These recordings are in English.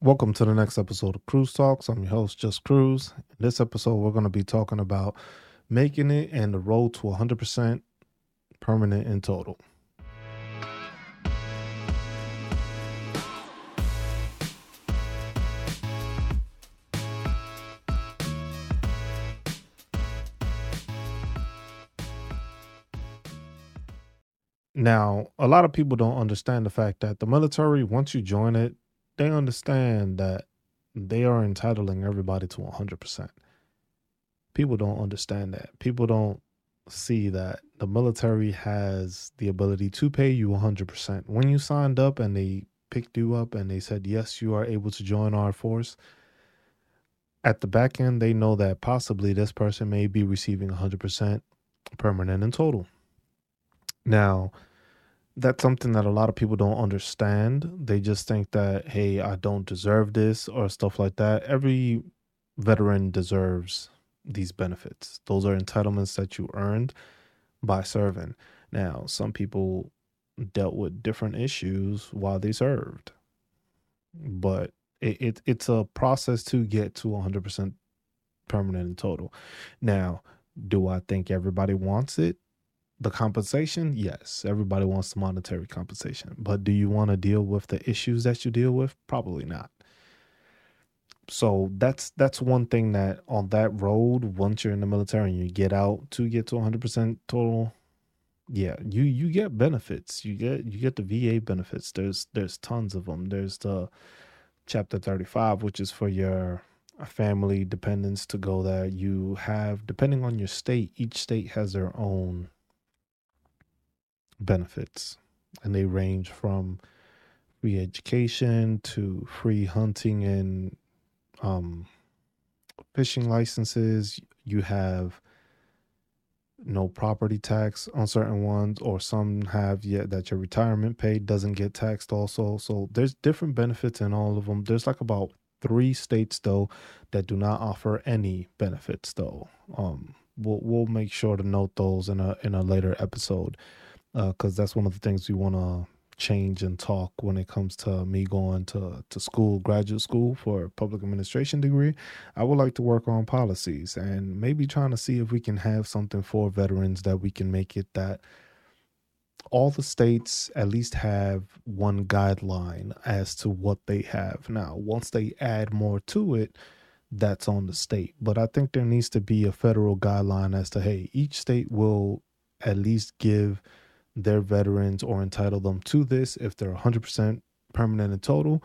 Welcome to the next episode of CruzTalks. I'm your host, Just Cruz. In this episode, we're going to be talking about making it and the road to 100% permanent in total. Now, a lot of people don't understand the fact that the military, once you join it, they understand that they are entitling everybody to 100%. People don't understand that. People don't see that the military has the ability to pay you 100%. When you signed up and they picked you up and they said, yes, you are able to join our force, at the back end, they know that possibly this person may be receiving 100% permanent in total. Now, that's something that a lot of people don't understand. They just think that, hey, I don't deserve this or stuff like that. Every veteran deserves these benefits. Those are entitlements that you earned by serving. Now, some people dealt with different issues while they served, but it, it it's a process to get to 100% permanent in total. Now, do I think everybody wants it? The compensation? Yes. Everybody wants the monetary compensation. But do you want to deal with the issues that you deal with? Probably not. So that's that's one thing that on that road once you're in the military and you get out to get to 100% total yeah you you get benefits. You get you get the va benefits. There's there's tons of them there's the chapter 35 which is for your family dependents to go there you have depending on your state each state has their own benefits, and they range from free education to free hunting and um, fishing licenses. You have no property tax on certain ones, or some have yet that your retirement pay doesn't get taxed also. So there's different benefits in all of them. There's like about three states though that do not offer any benefits though. Um, we'll we'll make sure to note those in a in a later episode because uh, that's one of the things we want to change and talk when it comes to me going to, to school, graduate school for a public administration degree. I would like to work on policies and maybe trying to see if we can have something for veterans that we can make it that all the states at least have one guideline as to what they have. Now, once they add more to it, that's on the state. But I think there needs to be a federal guideline as to hey, each state will at least give their veterans or entitle them to this if they're 100% permanent in total.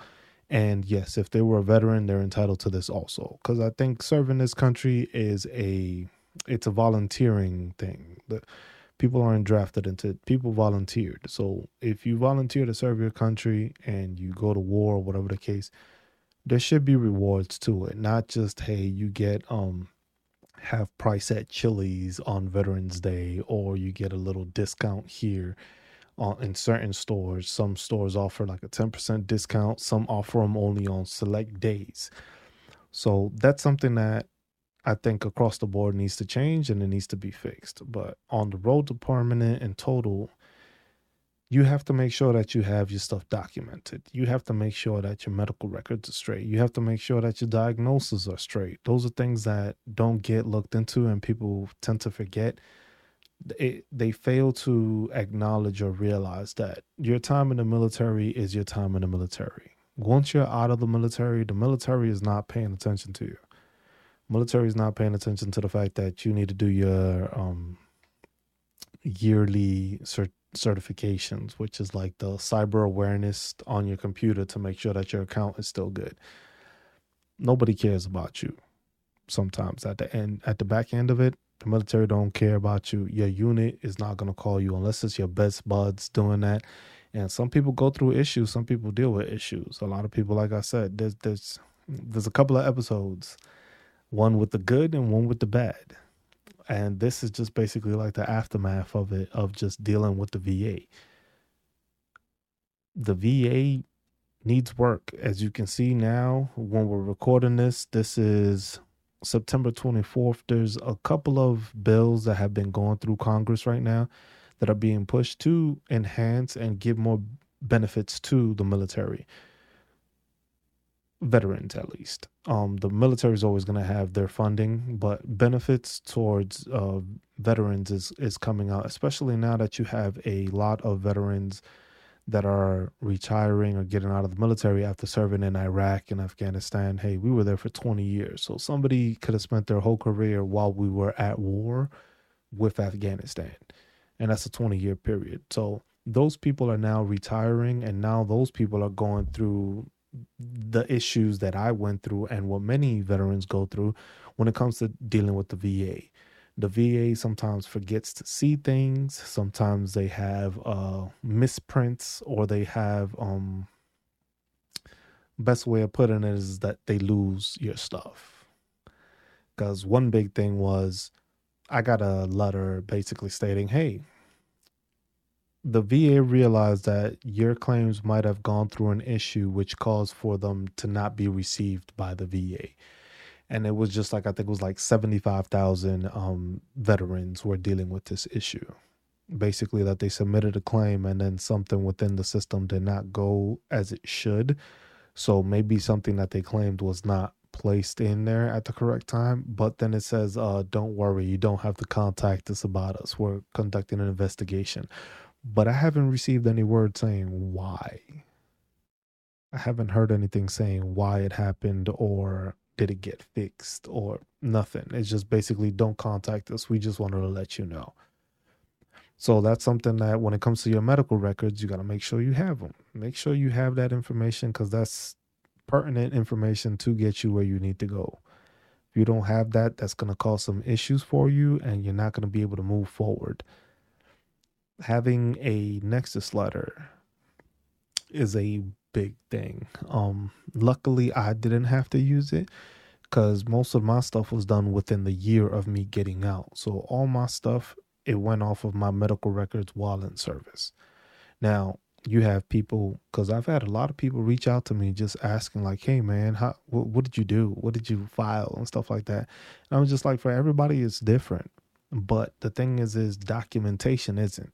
And yes, if they were a veteran, they're entitled to this also. Because I think serving this country is a it's a volunteering thing. The people aren't drafted into people volunteered. So if you volunteer to serve your country and you go to war or whatever the case, there should be rewards to it. Not just hey, you get um have price at Chili's on Veterans Day, or you get a little discount here on, in certain stores. Some stores offer like a 10% discount, some offer them only on select days. So that's something that I think across the board needs to change and it needs to be fixed. But on the road to permanent and total, you have to make sure that you have your stuff documented. You have to make sure that your medical records are straight. You have to make sure that your diagnoses are straight. Those are things that don't get looked into and people tend to forget. It, they fail to acknowledge or realize that your time in the military is your time in the military. Once you're out of the military, the military is not paying attention to you. Military is not paying attention to the fact that you need to do your um, yearly cert- certifications, which is like the cyber awareness on your computer to make sure that your account is still good. Nobody cares about you. Sometimes at the end, at the back end of it, the military don't care about you. Your unit is not gonna call you unless it's your best buds doing that. And some people go through issues. Some people deal with issues. A lot of people, like I said, there's there's there's a couple of episodes, one with the good and one with the bad and this is just basically like the aftermath of it of just dealing with the VA. The VA needs work. As you can see now when we're recording this this is September 24th there's a couple of bills that have been going through Congress right now that are being pushed to enhance and give more benefits to the military veterans at least. Um, the military is always going to have their funding, but benefits towards uh, veterans is is coming out, especially now that you have a lot of veterans that are retiring or getting out of the military after serving in Iraq and Afghanistan. Hey, we were there for 20 years. So somebody could have spent their whole career while we were at war with Afghanistan. And that's a 20 year period. So those people are now retiring and now those people are going through the issues that I went through and what many veterans go through when it comes to dealing with the VA. The VA sometimes forgets to see things. Sometimes they have uh, misprints or they have um best way of putting it is that they lose your stuff. Because one big thing was I got a letter basically stating, hey, the VA realized that your claims might have gone through an issue which caused for them to not be received by the VA. And it was just like I think it was like 75,000 um, veterans were dealing with this issue. Basically, that they submitted a claim and then something within the system did not go as it should. So maybe something that they claimed was not placed in there at the correct time. But then it says, uh, don't worry, you don't have to contact us about us. We're conducting an investigation but I haven't received any word saying why. I haven't heard anything saying why it happened or did it get fixed or nothing. It's just basically don't contact us. We just wanted to let you know. So that's something that when it comes to your medical records, you got to make sure you have them. Make sure you have that information because that's pertinent information to get you where you need to go. If you don't have that, that's going to cause some issues for you and you're not going to be able to move forward having a Nexus letter is a big thing. Um, luckily, I didn't have to use it because most of my stuff was done within the year of me getting out. So all my stuff it went off of my medical records while in service. Now you have people because I've had a lot of people reach out to me just asking like, "Hey man, how what, what did you do? What did you file and stuff like that?" And I was just like, for everybody, it's different. But the thing is, is documentation isn't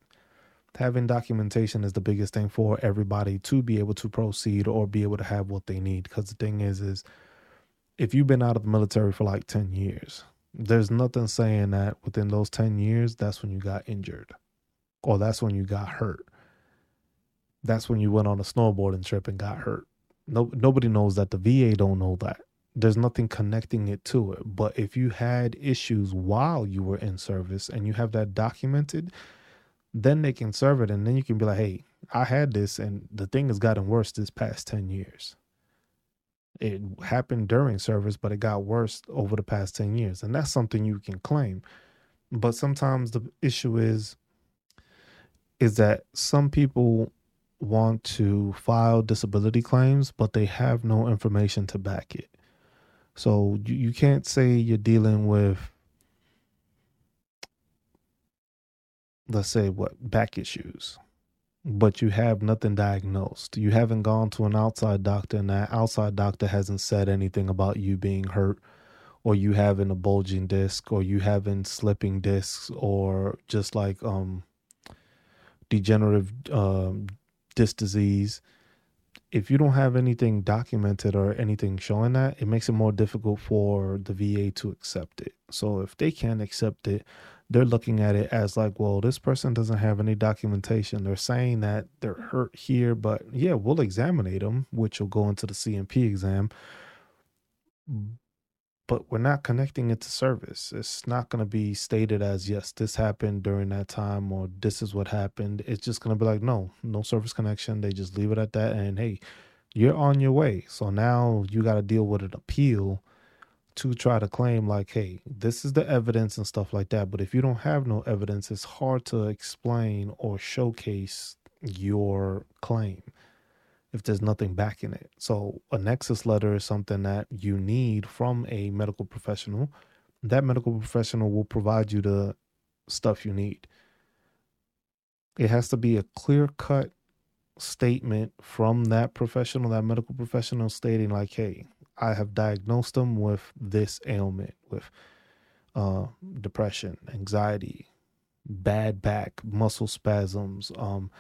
having documentation is the biggest thing for everybody to be able to proceed or be able to have what they need. Because the thing is is if you've been out of the military for like 10 years there's nothing saying that within those 10 years that's when you got injured or that's when you got hurt. That's when you went on a snowboarding trip and got hurt. No, nobody knows that. The va don't know that. There's nothing connecting it to it. But if you had issues while you were in service and you have that documented then they can serve it and then you can be like hey i had this and the thing has gotten worse this past 10 years. It happened during service but it got worse over the past 10 years and that's something you can claim. But sometimes the issue is is that some people want to file disability claims but they have no information to back it. So you, you can't say you're dealing with let's say what back issues but you have nothing diagnosed. You haven't gone to an outside doctor and that outside doctor hasn't said anything about you being hurt or you having a bulging disc or you having slipping discs or just like um degenerative um disc disease. If you don't have anything documented or anything showing that it makes it more difficult for the VA to accept it. So if they can't accept it they're looking at it as like, well, this person doesn't have any documentation. They're saying that they're hurt here, but yeah, we'll examine them, which will go into the C&P exam. But we're not connecting it to service. It's not going to be stated as, yes, this happened during that time or this is what happened. It's just going to be like, no, no service connection. They just leave it at that. And hey, you're on your way. So now you got to deal with an appeal to try to claim like hey this is the evidence and stuff like that but if you don't have no evidence it's hard to explain or showcase your claim if there's nothing backing it. So a nexus letter is something that you need from a medical professional. That medical professional will provide you the stuff you need. It has to be a clear cut statement from that professional that medical professional stating like hey I have diagnosed them with this ailment, with uh, depression, anxiety, bad back, muscle spasms. Um,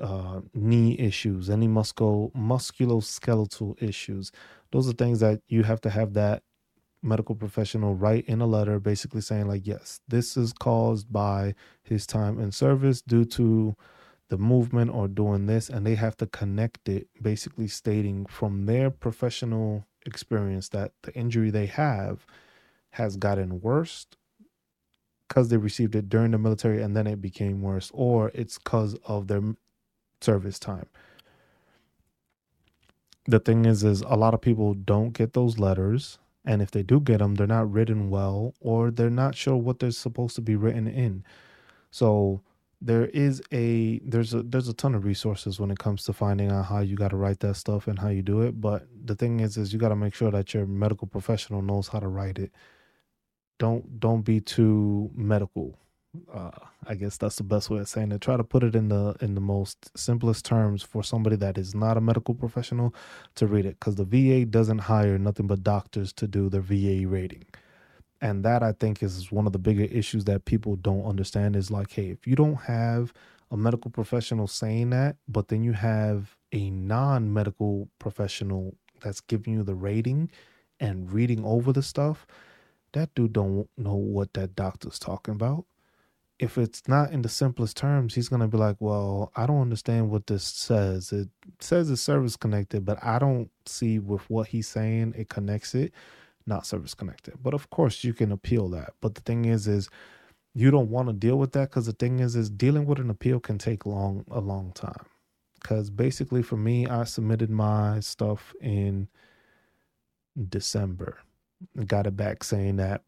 uh, knee issues, any muscle musculoskeletal issues. Those are things that you have to have that medical professional write in a letter basically saying like yes this is caused by his time in service due to the movement or doing this and they have to connect it basically stating from their professional experience that the injury they have has gotten worse because they received it during the military and then it became worse or it's because of their service time the thing is is a lot of people don't get those letters and if they do get them, they're not written well or they're not sure what they're supposed to be written in. So there is a there's a there's a ton of resources when it comes to finding out how you got to write that stuff and how you do it but the thing is is you got to make sure that your medical professional knows how to write it don't don't be too medical uh, I guess that's the best way of saying it. Try to put it in the in the most simplest terms for somebody that is not a medical professional to read it, because the VA doesn't hire nothing but doctors to do their VA rating, and that I think is one of the bigger issues that people don't understand. Is like, hey, if you don't have a medical professional saying that, but then you have a non-medical professional that's giving you the rating and reading over the stuff, that dude don't know what that doctor's talking about if it's not in the simplest terms, he's going to be like, well, I don't understand what this says. It says it's service connected, but I don't see with what he's saying it connects it, not service connected. But of course, you can appeal that. But the thing is, is you don't want to deal with that because the thing is, is dealing with an appeal can take long, a long time. Because basically, for me, I submitted my stuff in December. Got it back saying that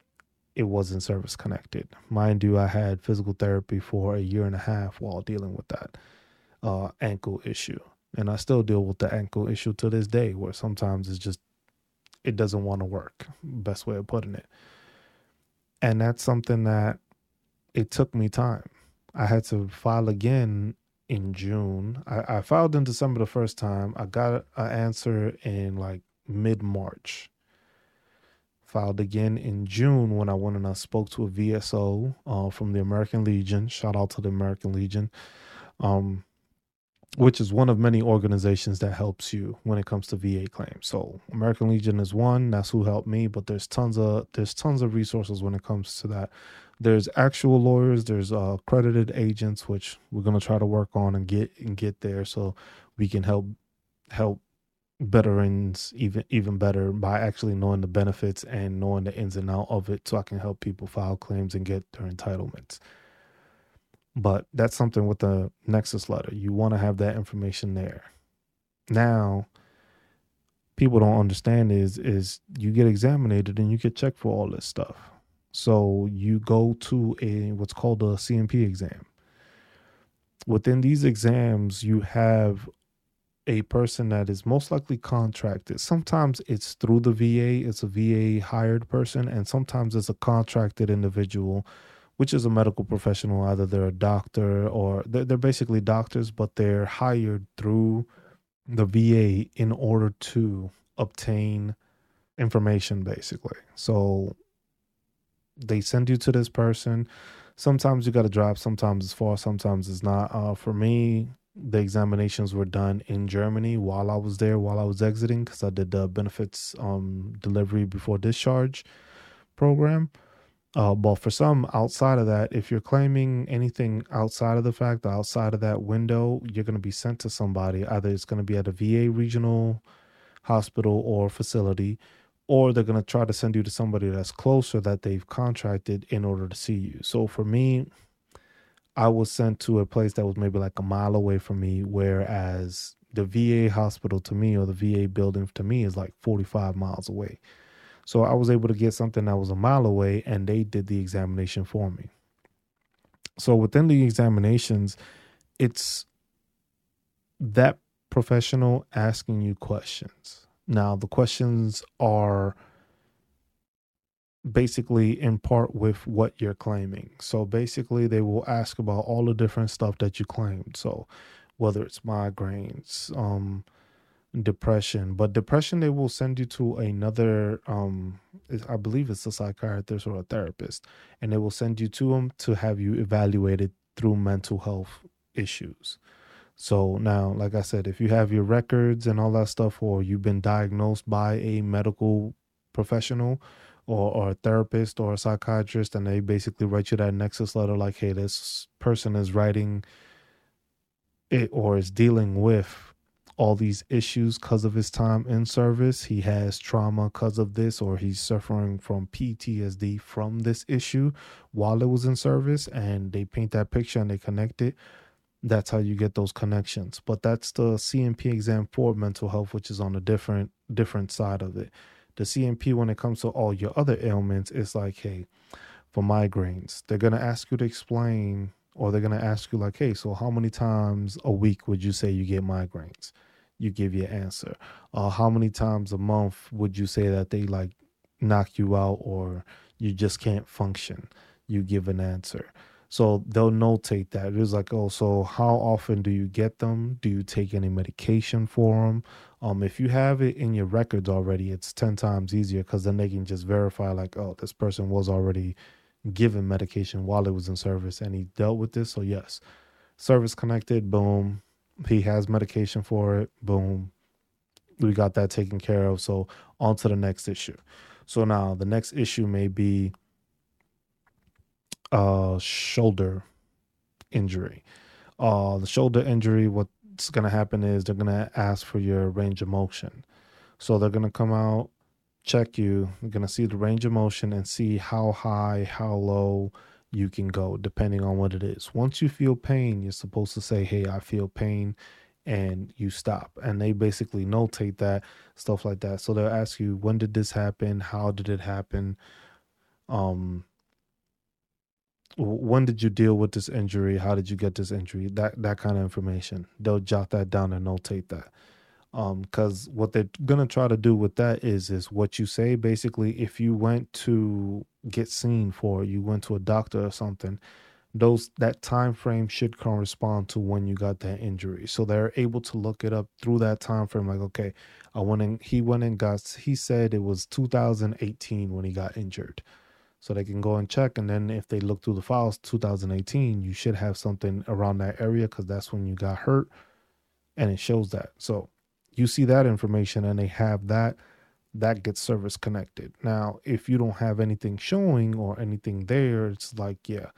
it wasn't service connected. Mind you, I had physical therapy for a year and a half while dealing with that uh, ankle issue. And I still deal with the ankle issue to this day, where sometimes it's just, it doesn't want to work. Best way of putting it. And that's something that it took me time. I had to file again in June. I, I filed in December the first time. I got an answer in like mid March filed again in June when I went and I spoke to a VSO uh, from the American Legion. Shout out to the American Legion, um, which is one of many organizations that helps you when it comes to VA claims. So American Legion is one. That's who helped me. But there's tons of there's tons of resources when it comes to that. There's actual lawyers. There's uh, accredited agents, which we're gonna try to work on and get and get there so we can help help veterans even even better by actually knowing the benefits and knowing the ins and out of it so I can help people file claims and get their entitlements. But that's something with the Nexus letter. You want to have that information there. Now, people don't understand is is you get examined and you get checked for all this stuff. So you go to a what's called a C&P exam. Within these exams, you have a person that is most likely contracted. Sometimes it's through the VA, it's a VA hired person, and sometimes it's a contracted individual, which is a medical professional. Either they're a doctor or they're, they're basically doctors, but they're hired through the VA in order to obtain information, basically. So they send you to this person. Sometimes you got to drive, sometimes it's far, sometimes it's not. Uh, for me, the examinations were done in Germany while I was there, while I was exiting, because I did the benefits um, delivery before discharge program. Uh, but for some outside of that, if you're claiming anything outside of the fact, outside of that window, you're going to be sent to somebody. Either it's going to be at a VA regional hospital or facility, or they're going to try to send you to somebody that's closer that they've contracted in order to see you. So for me, I was sent to a place that was maybe like a mile away from me, whereas the VA hospital to me or the VA building to me is like 45 miles away. So I was able to get something that was a mile away and they did the examination for me. So within the examinations, it's that professional asking you questions. Now, the questions are basically in part with what you're claiming. So basically, they will ask about all the different stuff that you claimed. So whether it's migraines, um, depression, but depression, they will send you to another, um, I believe it's a psychiatrist or a therapist, and they will send you to them to have you evaluated through mental health issues. So now, like I said, if you have your records and all that stuff, or you've been diagnosed by a medical professional or, or a therapist or a psychiatrist, and they basically write you that nexus letter like, hey, this person is writing it or is dealing with all these issues because of his time in service. He has trauma because of this, or he's suffering from PTSD from this issue while it was in service, and they paint that picture and they connect it. That's how you get those connections. But that's the C&P exam for mental health, which is on a different different side of it. The C&P, when it comes to all your other ailments, is like, hey, for migraines, they're gonna ask you to explain or they're going to ask you like hey so how many times a week would you say you get migraines? You give your answer. Uh, how many times a month would you say that they like knock you out or you just can't function? You give an answer. So they'll notate that. It's like oh so how often do you get them? Do you take any medication for them um, if you have it in your records already it's 10 times easier because then they can just verify like oh this person was already given medication while it was in service and he dealt with this. So, yes, service connected, boom. He has medication for it, boom. We got that taken care of. So, on to the next issue. So, now the next issue may be uh, shoulder injury. Uh, the shoulder injury, what's going to happen is they're going to ask for your range of motion. So, they're going to come out check you. You're going to see the range of motion and see how high, how low you can go, depending on what it is. Once you feel pain, you're supposed to say, Hey, I feel pain, and you stop. And they basically notate that, stuff like that. So they'll ask you, When did this happen? How did it happen? Um, when did you deal with this injury? How did you get this injury? That that kind of information. They'll jot that down and notate that um because what they're gonna try to do with that is is what you say basically if you went to get seen for you went to a doctor or something those that time frame should correspond to when you got that injury. So they're able to look it up through that time frame like okay i went and he went and got he said it was 2018 when he got injured. So they can go and check and then if they look through the files 2018 you should have something around that area because that's when you got hurt and it shows that. So you see that information and they have that that gets service connected. Now if you don't have anything showing or anything there it's like yeah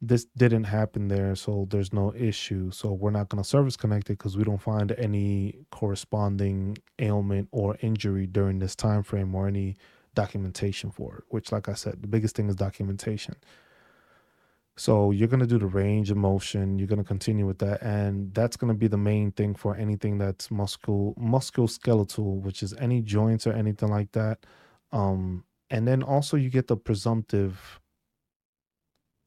this didn't happen there so there's no issue. So we're not going to service connect it because we don't find any corresponding ailment or injury during this time frame or any documentation for it which like i said the biggest thing is documentation so you're going to do the range of motion. You're going to continue with that. And that's going to be the main thing for anything that's muscle, musculoskeletal, which is any joints or anything like that. Um, and then also you get the presumptive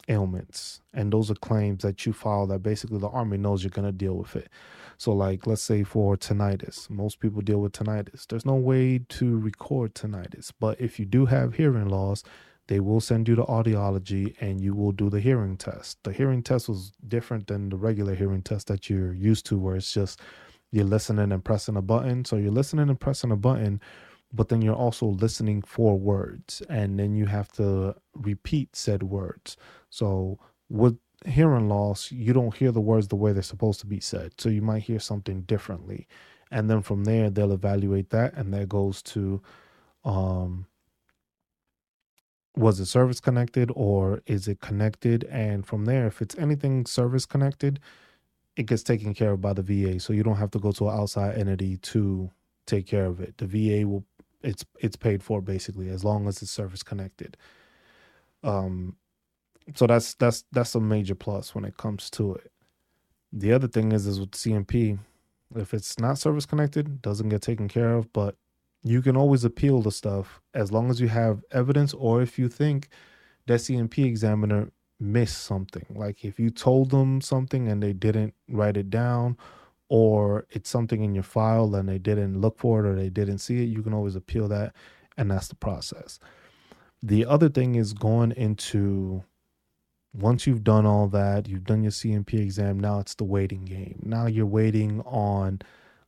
ailments. And those are claims that you file that basically the army knows you're going to deal with it. So, like, let's say for tinnitus, most people deal with tinnitus. There's no way to record tinnitus. But if you do have hearing loss, they will send you to audiology and you will do the hearing test. The hearing test was different than the regular hearing test that you're used to, where it's just you're listening and pressing a button. So you're listening and pressing a button, but then you're also listening for words and then you have to repeat said words. So with hearing loss, you don't hear the words the way they're supposed to be said. So you might hear something differently. And then from there, they'll evaluate that, and that goes to um, was it service connected or is it connected? And from there, if it's anything service connected, it gets taken care of by the VA. So you don't have to go to an outside entity to take care of it. The VA will it's it's paid for basically as long as it's service connected. Um so that's that's that's a major plus when it comes to it. The other thing is is with C&P, if it's not service connected, doesn't get taken care of, but you can always appeal the stuff as long as you have evidence or if you think that C&P examiner missed something. Like if you told them something and they didn't write it down, or it's something in your file and they didn't look for it or they didn't see it, you can always appeal that. And that's the process. The other thing is going into once you've done all that, you've done your C&P exam, now it's the waiting game. Now you're waiting on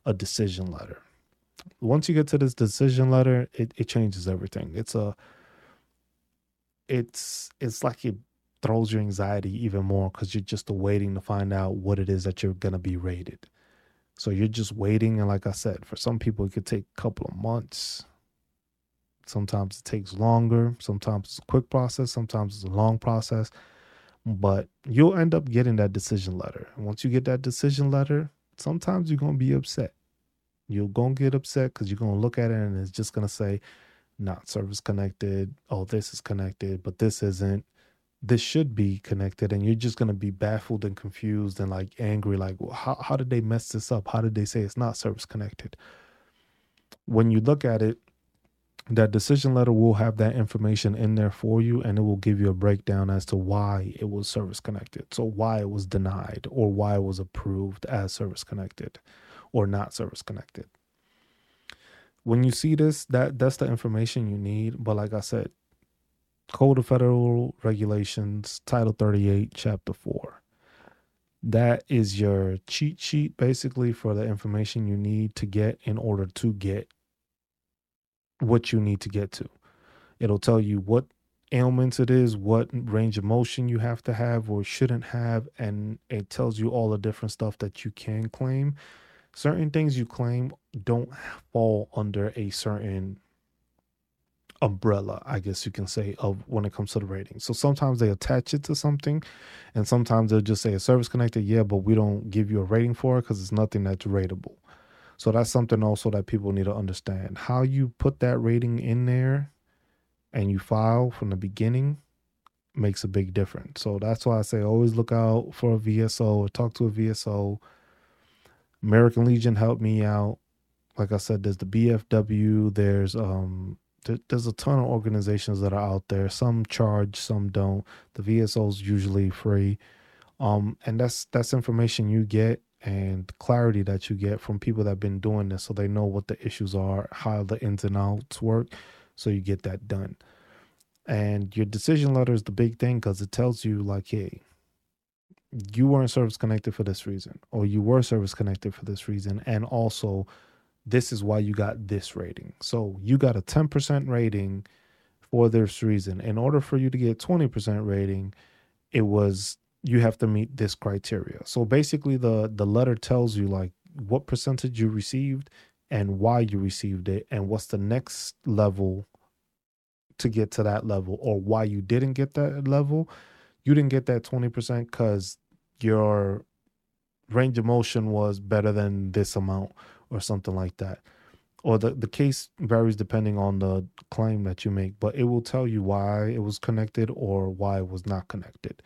a decision letter once you get to this decision letter, it, it changes everything. It's a it's it's like it throws your anxiety even more because you're just waiting to find out what it is that you're to be rated. So you're just waiting. And like I said, for some people, it could take a couple of months. Sometimes it takes longer. Sometimes it's a quick process. Sometimes it's a long process. But you'll end up getting that decision letter. And once you get that decision letter, sometimes you're to be upset. You're going to get upset because you're going to look at it and it's just going to say, not service connected. Oh, this is connected, but this isn't. This should be connected and you're just going to be baffled and confused and like angry like well, how, how did they mess this up? How did they say it's not service connected? When you look at it that decision letter will have that information in there for you and it will give you a breakdown as to why it was service connected so why it was denied or why it was approved as service connected or not service connected when you see this that that's the information you need but like i said Code of Federal Regulations, Title 38, Chapter 4. That is your cheat sheet basically for the information you need to get in order to get what you need to get to. It'll tell you what ailments it is, what range of motion you have to have or shouldn't have, and it tells you all the different stuff that you can claim. Certain things you claim don't fall under a certain umbrella, I guess you can say, of when it comes to the rating. So sometimes they attach it to something, and sometimes they'll just say a service connected, yeah, but we don't give you a rating for it because it's nothing that's rateable. So that's something also that people need to understand. How you put that rating in there and you file from the beginning makes a big difference. So that's why I say always look out for a VSO or talk to a VSO. American Legion helped me out. Like I said, there's the VFW, there's um there's a ton of organizations that are out there. Some charge, some don't. The VSO is usually free, um, and that's that's information you get and clarity that you get from people that have been doing this, so they know what the issues are, how the ins and outs work, so you get that done. And your decision letter is the big thing because it tells you like, hey, you weren't service connected for this reason, or you were service connected for this reason, and also this is why you got this rating. So you got a 10% rating for this reason. In order for you to get 20% rating, it was you have to meet this criteria. So basically the the letter tells you like what percentage you received and why you received it and what's the next level to get to that level or why you didn't get that level. You didn't get that 20% cuz your range of motion was better than this amount or something like that. Or the, the case varies depending on the claim that you make, but it will tell you why it was connected or why it was not connected.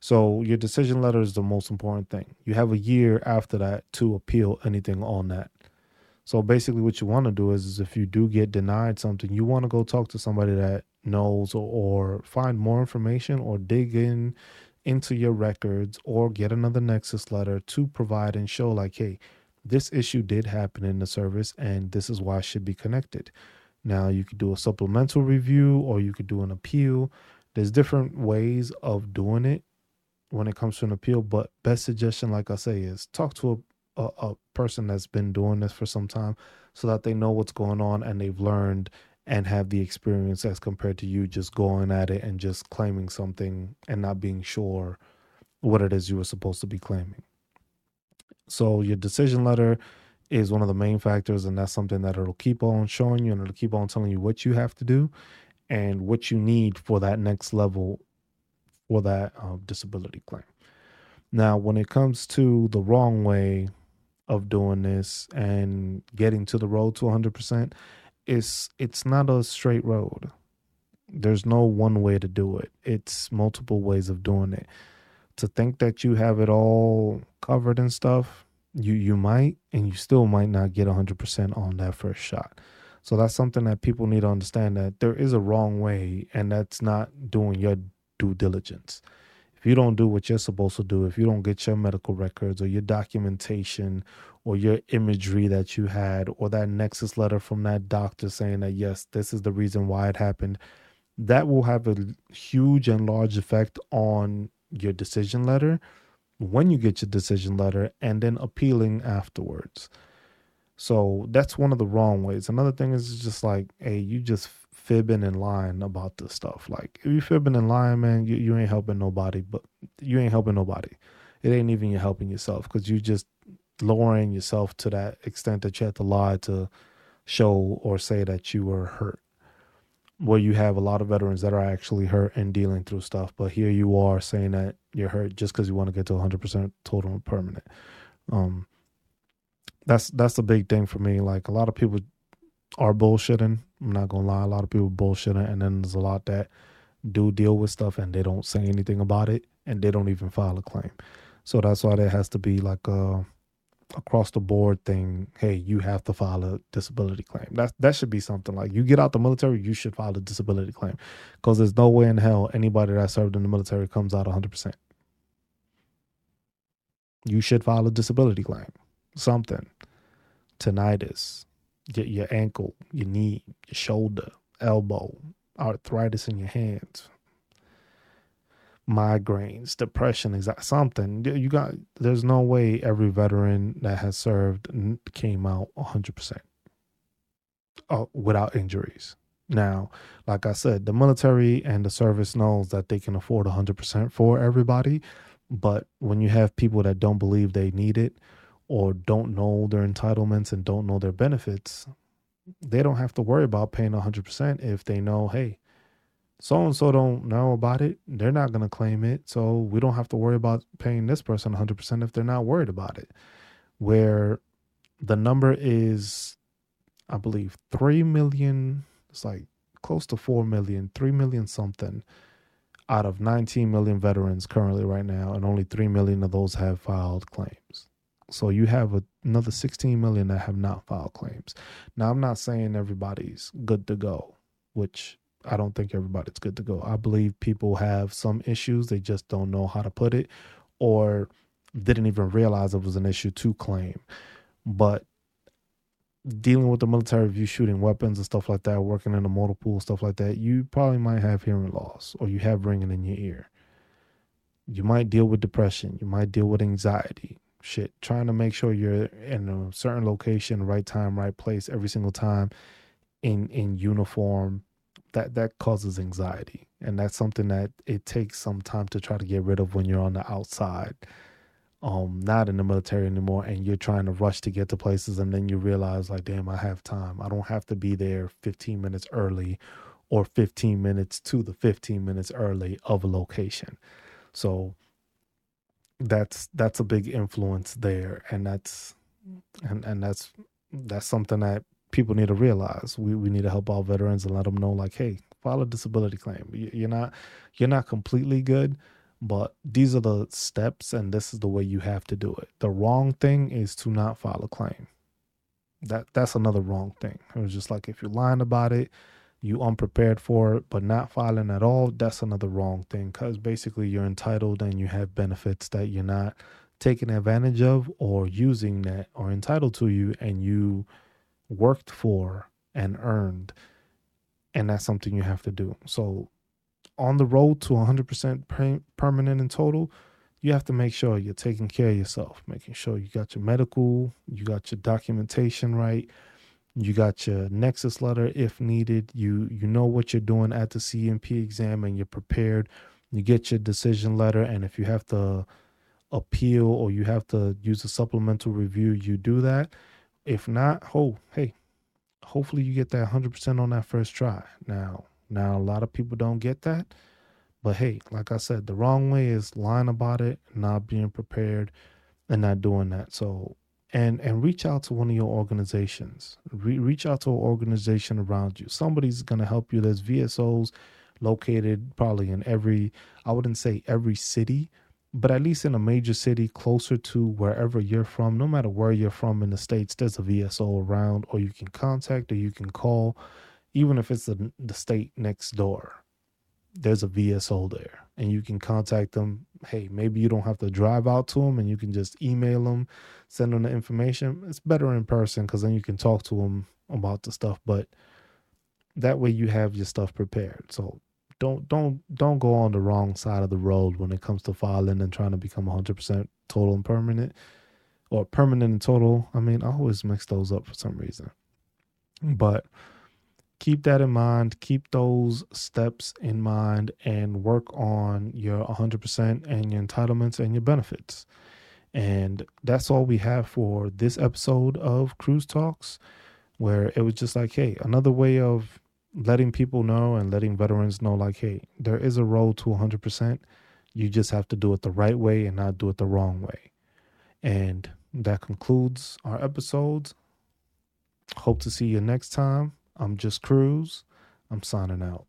So your decision letter is the most important thing. You have a year after that to appeal anything on that. So basically, what you want to do is, is if you do get denied something, you want to go talk to somebody that knows or, or find more information or dig in into your records or get another Nexus letter to provide and show, like, hey, this issue did happen in the service and this is why it should be connected. Now, you could do a supplemental review or you could do an appeal. There's different ways of doing it when it comes to an appeal, but best suggestion, like I say, is talk to a, a, a person that's been doing this for some time so that they know what's going on and they've learned and have the experience as compared to you just going at it and just claiming something and not being sure what it is you were supposed to be claiming. So your decision letter is one of the main factors, and that's something that it'll keep on showing you and it'll keep on telling you what you have to do and what you need for that next level for that uh, disability claim. Now, when it comes to the wrong way of doing this and getting to the road to 100%, it's it's not a straight road. There's no one way to do it. It's multiple ways of doing it to think that you have it all covered and stuff, you you might and you still might not get 100% on that first shot. So that's something that people need to understand that there is a wrong way and that's not doing your due diligence. If you don't do what you're supposed to do, if you don't get your medical records or your documentation or your imagery that you had or that nexus letter from that doctor saying that yes, this is the reason why it happened, that will have a huge and large effect on your decision letter when you get your decision letter and then appealing afterwards. So that's one of the wrong ways. Another thing is just like, hey, you just fibbing and lying about this stuff. Like if you fibbing and lying, man, you, you ain't helping nobody. But you ain't helping nobody. It ain't even you helping yourself because you just lowering yourself to that extent that you have to lie to show or say that you were hurt. Where you have a lot of veterans that are actually hurt and dealing through stuff, but here you are saying that you're hurt just because you want to get to 100% total and permanent. Um, that's that's a big thing for me. Like a lot of people are bullshitting. I'm not gonna lie, a lot of people bullshitting, and then there's a lot that do deal with stuff and they don't say anything about it, and they don't even file a claim. So that's why there has to be like a across the board thing. Hey, you have to file a disability claim. That that should be something like you get out the military, you should file a disability claim, because there's no way in hell anybody that served in the military comes out 100. percent You should file a disability claim. Something, tinnitus, your, your ankle, your knee, your shoulder, elbow, arthritis in your hands, migraines, depression, is that something. You got there's no way every veteran that has served came out 100% uh, without injuries. Now, like I said, the military and the service knows that they can afford 100% for everybody, but when you have people that don't believe they need it or don't know their entitlements and don't know their benefits, they don't have to worry about paying 100% if they know, hey, so and so don't know about it. They're not going to claim it. So we don't have to worry about paying this person 100% if they're not worried about it. Where the number is, I believe, 3 million, it's like close to 4 million, 3 million something out of 19 million veterans currently right now. And only 3 million of those have filed claims. So you have a, another 16 million that have not filed claims. Now, I'm not saying everybody's good to go, which I don't think everybody's good to go. I believe people have some issues, they just don't know how to put it or didn't even realize it was an issue to claim. But dealing with the military, if you shooting weapons and stuff like that, working in a motor pool, stuff like that, you probably might have hearing loss or you have ringing in your ear. You might deal with depression. You might deal with anxiety shit trying to make sure you're in a certain location right time right place every single time in in uniform that that causes anxiety. And that's something that it takes some time to try to get rid of when you're on the outside um not in the military anymore and you're trying to rush to get to places and then you realize like damn I have time. I don't have to be there 15 minutes early or 15 minutes to the 15 minutes early of a location. So that's that's a big influence there. And that's and and that's that's something that people need to realize. We we need to help our veterans and let them know like hey file a disability claim. You're not you're not completely good but these are the steps and this is the way you have to do it. The wrong thing is to not file a claim. That that's another wrong thing. It was just like if you're lying about it you unprepared for it but not filing at all that's another wrong thing because basically you're entitled and you have benefits that you're not taking advantage of or using that are entitled to you and you worked for and earned. And that's something you have to do. So on the road to 100% permanent and total you have to make sure you're taking care of yourself making sure you got your medical you got your documentation right you got your nexus letter if needed. You you know what you're doing at the C&P exam and you're prepared. You get your decision letter and if you have to appeal or you have to use a supplemental review you do that. If not oh hey hopefully you get that 100% on that first try. Now now a lot of people don't get that but hey like i said the wrong way is lying about it not being prepared and not doing that. So and and reach out to one of your organizations. Re- reach out to an organization around you. Somebody's going to help you. There's vsos located probably in every i wouldn't say every city but at least in a major city closer to wherever you're from. No matter where you're from in the states there's a vso around or you can contact or you can call even if it's the, the state next door there's a vso there and you can contact them hey maybe you don't have to drive out to them and you can just email them send them the information. It's better in person because then you can talk to them about the stuff. But that way you have your stuff prepared. So don't don't don't go on the wrong side of the road when it comes to filing and trying to become 100% total and permanent or permanent and total. I mean, I always mix those up for some reason. But keep that in mind. Keep those steps in mind and work on your 100% and your entitlements and your benefits. And that's all we have for this episode of CruzTalks, where it was just like, hey, another way of letting people know and letting veterans know, like, hey, there is a road to 100%. You just have to do it the right way and not do it the wrong way. And that concludes our episodes. Hope to see you next time. I'm just Cruz. I'm signing out.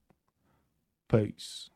Peace.